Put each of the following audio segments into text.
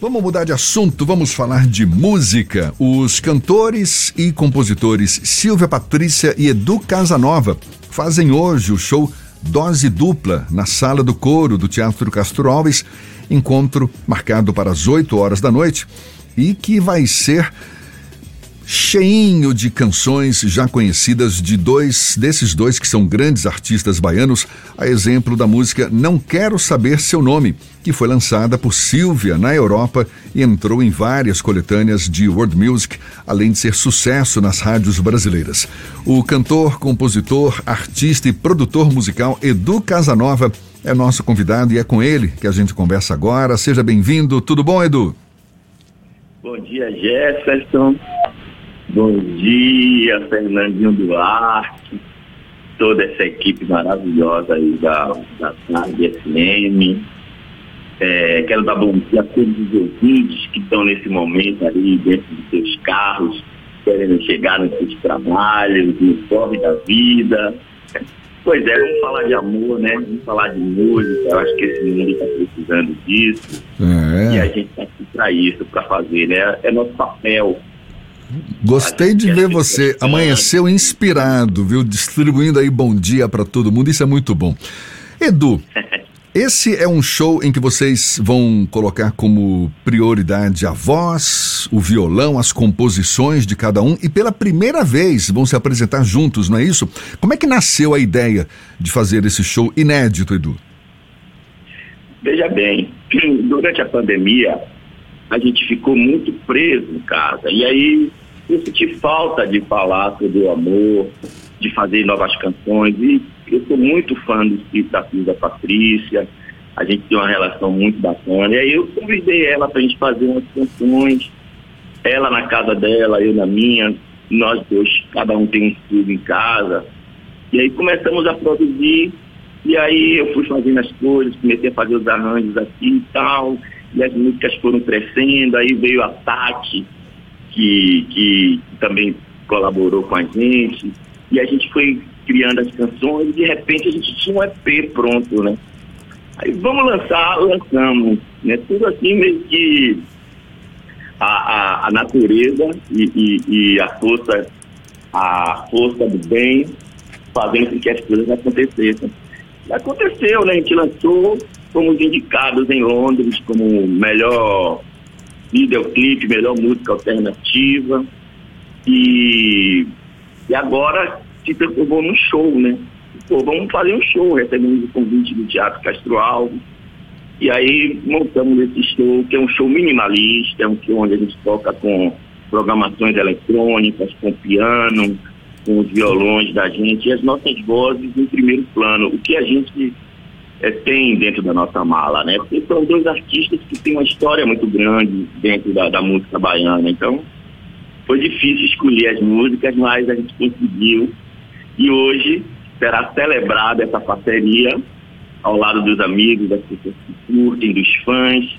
Vamos mudar de assunto, vamos falar de música. Os cantores e compositores Silvia Patrícia e Edu Casanova fazem hoje o show Dose Dupla na Sala do Coro do Teatro Castro Alves, encontro marcado para as 8 horas da noite e que vai ser cheinho de canções já conhecidas de dois desses dois que são grandes artistas baianos, a exemplo da música Não Quero Saber Seu Nome, que foi lançada por Silvia na Europa e entrou em várias coletâneas de world music, além de ser sucesso nas rádios brasileiras. O cantor, compositor, artista e produtor musical Edu Casanova é nosso convidado e é com ele que a gente conversa agora. Seja bem-vindo. Tudo bom, Edu? Bom dia, Jefferson. Bom dia, Fernandinho Duarte, toda essa equipe maravilhosa aí da, da Tarde FM. É, quero dar bom dia a todos os ouvintes que estão nesse momento ali dentro dos seus carros, querendo chegar nos seus trabalhos, no corre da vida. Pois é, vamos falar de amor, né? Vamos falar de música. Eu acho que esse mundo está precisando disso. É. E a gente está aqui para isso, para fazer, né? É nosso papel Gostei de ver você amanheceu inspirado, viu? Distribuindo aí bom dia para todo mundo, isso é muito bom. Edu, esse é um show em que vocês vão colocar como prioridade a voz, o violão, as composições de cada um e pela primeira vez vão se apresentar juntos, não é isso? Como é que nasceu a ideia de fazer esse show inédito, Edu? Veja bem, durante a pandemia, a gente ficou muito preso em casa. E aí eu senti falta de falar sobre o amor, de fazer novas canções. E eu sou muito fã do espírito da filha Patrícia. A gente tem uma relação muito bacana. E aí eu convidei ela para a gente fazer umas canções. Ela na casa dela, eu na minha. Nós dois, cada um tem um estúdio em casa. E aí começamos a produzir. E aí eu fui fazendo as coisas, comecei a fazer os arranjos aqui e tal e as músicas foram crescendo, aí veio a Tati, que, que também colaborou com a gente, e a gente foi criando as canções e de repente a gente tinha um EP pronto, né? Aí vamos lançar, lançamos, né? Tudo assim meio que a, a, a natureza e, e, e, a força, a força do bem fazendo com que as coisas acontecessem. E aconteceu, né? A gente lançou, fomos indicados em Londres como melhor videoclipe, melhor música alternativa. E, e agora se transformou num show, né? Pô, vamos fazer um show, recebemos o convite do Teatro Castro Alves. E aí montamos esse show, que é um show minimalista, é um show onde a gente toca com programações eletrônicas, com piano, com os violões da gente e as nossas vozes em primeiro plano. O que a gente é, tem dentro da nossa mala, né? Porque são dois artistas que têm uma história muito grande dentro da, da música baiana. Então, foi difícil escolher as músicas, mas a gente conseguiu. E hoje será celebrada essa parceria ao lado dos amigos, das pessoas que curtem, dos fãs.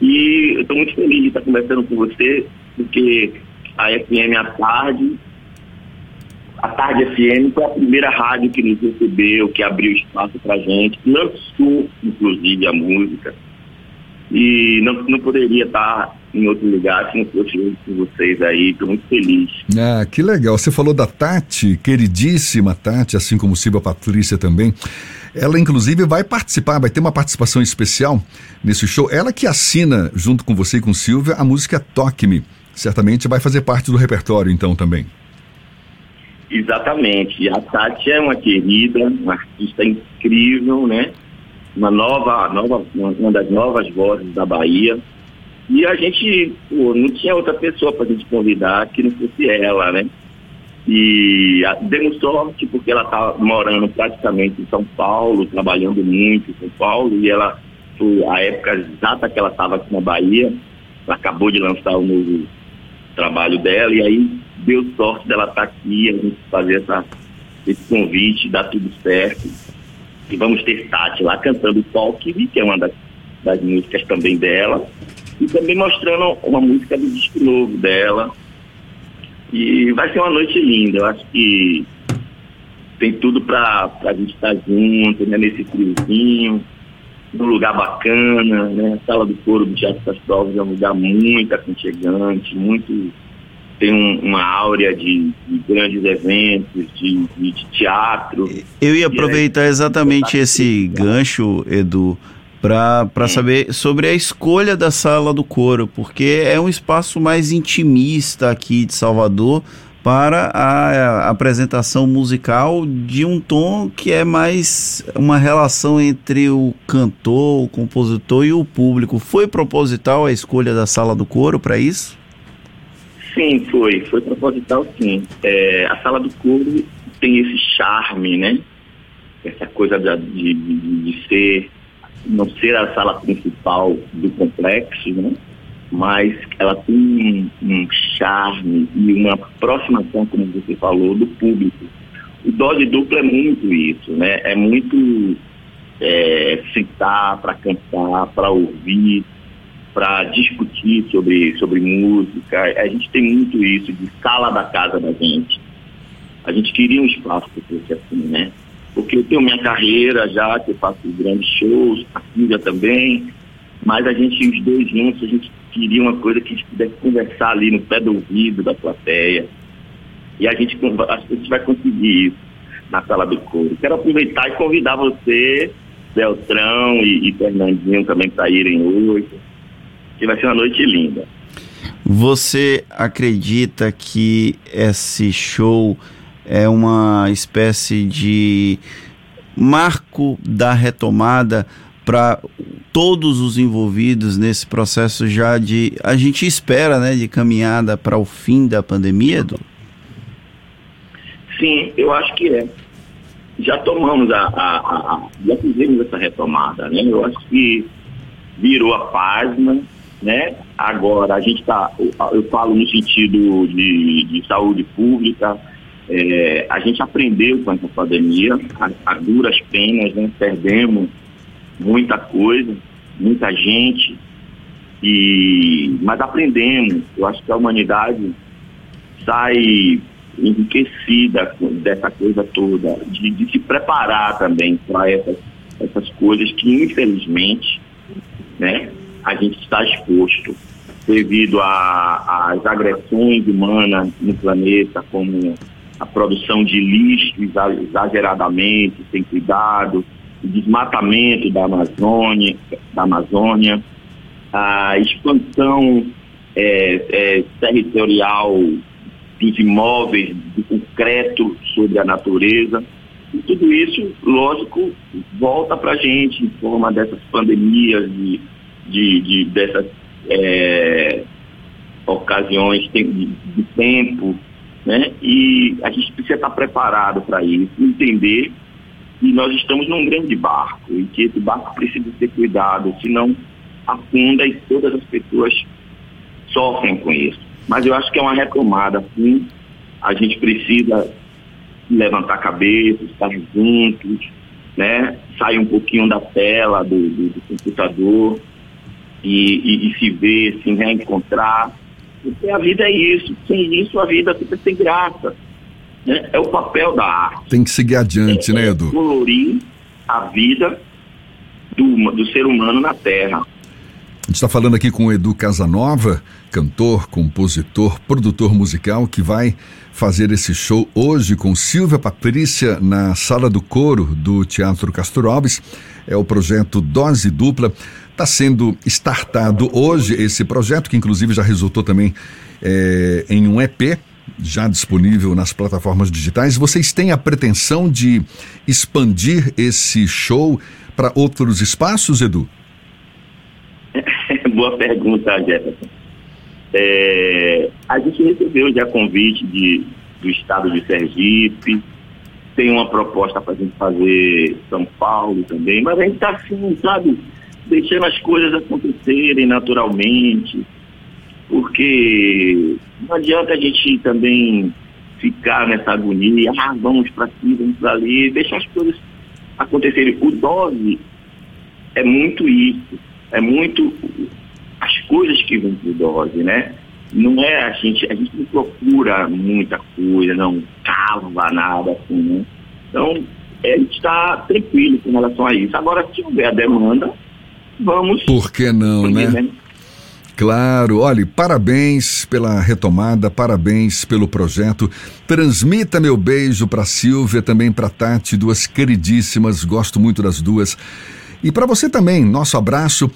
E eu estou muito feliz de estar conversando com você, porque a FM à tarde a Tarde FM foi a primeira rádio que nos recebeu, que abriu espaço para gente, lançou, inclusive, a música. E não, não poderia estar em outro lugar se não fosse com vocês aí. Estou muito feliz. Ah, que legal. Você falou da Tati, queridíssima Tati, assim como Silvia Patrícia também. Ela, inclusive, vai participar, vai ter uma participação especial nesse show. Ela que assina, junto com você e com Silvia, a música Toque Me. Certamente vai fazer parte do repertório, então, também. Exatamente. A Tati é uma querida, uma artista incrível, né? Uma nova, nova, uma das novas vozes da Bahia. E a gente pô, não tinha outra pessoa para a gente convidar que não fosse ela, né? E a, demos sorte porque ela está morando praticamente em São Paulo, trabalhando muito em São Paulo, e ela, foi a época exata que ela estava aqui na Bahia, ela acabou de lançar o novo trabalho dela, e aí deu sorte dela estar tá aqui, a gente fazer essa, esse convite, dar tudo certo. E vamos ter Tati lá cantando Talk, que é uma das, das músicas também dela, e também mostrando uma música do disco novo dela. E vai ser uma noite linda, eu acho que tem tudo para a gente estar junto, né, nesse friozinho. num lugar bacana, né? A sala do coro do Teatro das Provas é um lugar muito aconchegante, muito tem um, uma áurea de, de, grandes eventos, de, de, de teatro. Eu ia aproveitar exatamente esse gancho, Edu, para saber sobre a escolha da sala do coro, porque é um espaço mais intimista aqui de Salvador para a, a apresentação musical de um tom que é mais uma relação entre o cantor, o compositor e o público. Foi proposital a escolha da sala do coro para isso? Sim, foi. Foi proposital, sim. É, a sala do coro tem esse charme, né? Essa coisa de, de, de ser, não ser a sala principal do complexo, né? Mas ela tem um, um charme e uma aproximação, como você falou, do público. O dose dupla é muito isso, né? É muito é, sentar para cantar, para ouvir, para discutir sobre, sobre música. A gente tem muito isso de sala da casa da gente. A gente queria um espaço que fosse assim, né? Porque eu tenho minha carreira já, que eu faço grandes shows, a Silvia também, mas a gente, os dois juntos, a gente queria uma coisa que a gente pudesse conversar ali no pé do ouvido da plateia. E a gente, a gente vai conseguir isso na sala do coro. Quero aproveitar e convidar você, Beltrão e, e Fernandinho também para irem hoje que vai ser uma noite linda. Você acredita que esse show é uma espécie de marco da retomada para todos os envolvidos nesse processo já de a gente espera, né, de caminhada para o fim da pandemia, Edu? Sim, eu acho que é. Já tomamos a, a, a já fizemos essa retomada, né? Eu acho que virou a página, né? Agora, a gente está, eu falo no sentido de, de saúde pública, é, a gente aprendeu com essa pandemia, a, a duras penas, né? perdemos muita coisa, muita gente, e, mas aprendemos. Eu acho que a humanidade sai enriquecida dessa coisa toda, de, de se preparar também para essas, essas coisas que, infelizmente, né, a gente está exposto devido às agressões humanas no planeta, como a produção de lixo exageradamente, sem cuidado, o desmatamento da Amazônia, da Amazônia a expansão é, é, territorial dos imóveis, do concreto sobre a natureza. E tudo isso, lógico, volta para a gente em forma dessas pandemias de de, de dessas é, ocasiões de, de tempo, né? E a gente precisa estar preparado para isso, entender que nós estamos num grande barco e que esse barco precisa ser cuidado, senão afunda e todas as pessoas sofrem com isso. Mas eu acho que é uma retomada, sim. A gente precisa levantar a cabeça, estar juntos, né? Sair um pouquinho da tela do, do, do computador e, e, e, se ver, se reencontrar. Porque a vida é isso. Sem isso, a vida fica sem graça. Né? É o papel da arte. Tem que seguir adiante, é, né, Edu? É colorir a vida do, do ser humano na Terra. A gente está falando aqui com o Edu Casanova, cantor, compositor, produtor musical, que vai fazer esse show hoje com Silvia Patrícia na Sala do Coro do Teatro Castro Alves. É o projeto Dose Dupla. Está sendo startado hoje esse projeto, que inclusive já resultou também é, em um EP, já disponível nas plataformas digitais. Vocês têm a pretensão de expandir esse show para outros espaços, Edu? Boa pergunta, Jefferson. É, a gente recebeu já convite de, do estado de Sergipe, tem uma proposta para a gente fazer São Paulo também, mas a gente está assim, sabe? Deixando as coisas acontecerem naturalmente, porque não adianta a gente também ficar nessa agonia, ah, vamos para aqui, vamos para ali, deixar as coisas acontecerem. O dose é muito isso, é muito as coisas que vêm do dose, né? Não é a gente, a gente não procura muita coisa, não cava nada assim, né? Então, é, está tranquilo com relação a isso. Agora, se houver a demanda, vamos. Por que não, né? né? Claro, olhe, parabéns pela retomada, parabéns pelo projeto. Transmita meu beijo para Silvia, também para Tati, duas queridíssimas, gosto muito das duas. E para você também, nosso abraço.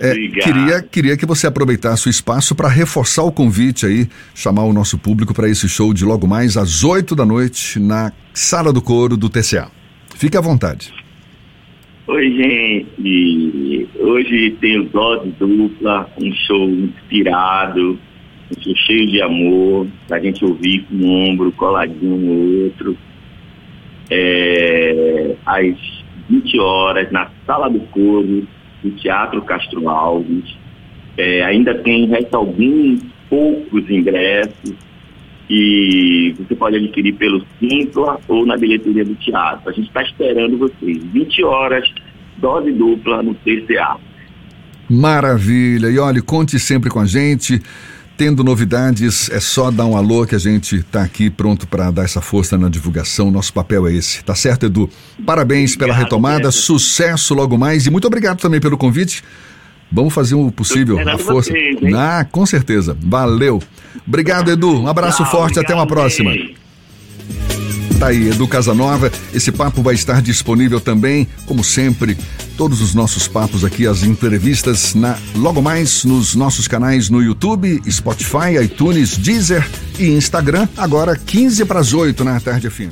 É, queria, queria que você aproveitasse o espaço para reforçar o convite aí, chamar o nosso público para esse show de logo mais às 8 da noite na Sala do Coro do TCA. Fique à vontade. Oi, gente. Hoje tem dose dupla, um show inspirado, um show cheio de amor, pra gente ouvir com um ombro coladinho no outro. É, às 20 horas, na Sala do Coro, do Teatro Castro Alves. É, ainda tem, resta alguns poucos ingressos e você pode adquirir pelo Simpla ou na bilheteria do teatro. A gente está esperando vocês. 20 horas, dose dupla no TCA. Maravilha! E olha, conte sempre com a gente. Tendo novidades, é só dar um alô que a gente está aqui pronto para dar essa força na divulgação. Nosso papel é esse. Tá certo, Edu? Parabéns obrigado, pela retomada, sucesso logo mais e muito obrigado também pelo convite. Vamos fazer o possível, a força. Vocês, ah, com certeza. Valeu. Obrigado, Edu. Um abraço Tchau, forte, até uma próxima. Tá aí, Edu Casanova. Esse papo vai estar disponível também, como sempre, todos os nossos papos aqui, as entrevistas, na logo mais nos nossos canais no YouTube, Spotify, iTunes, Deezer e Instagram, agora 15 para as 8 na tarde fim.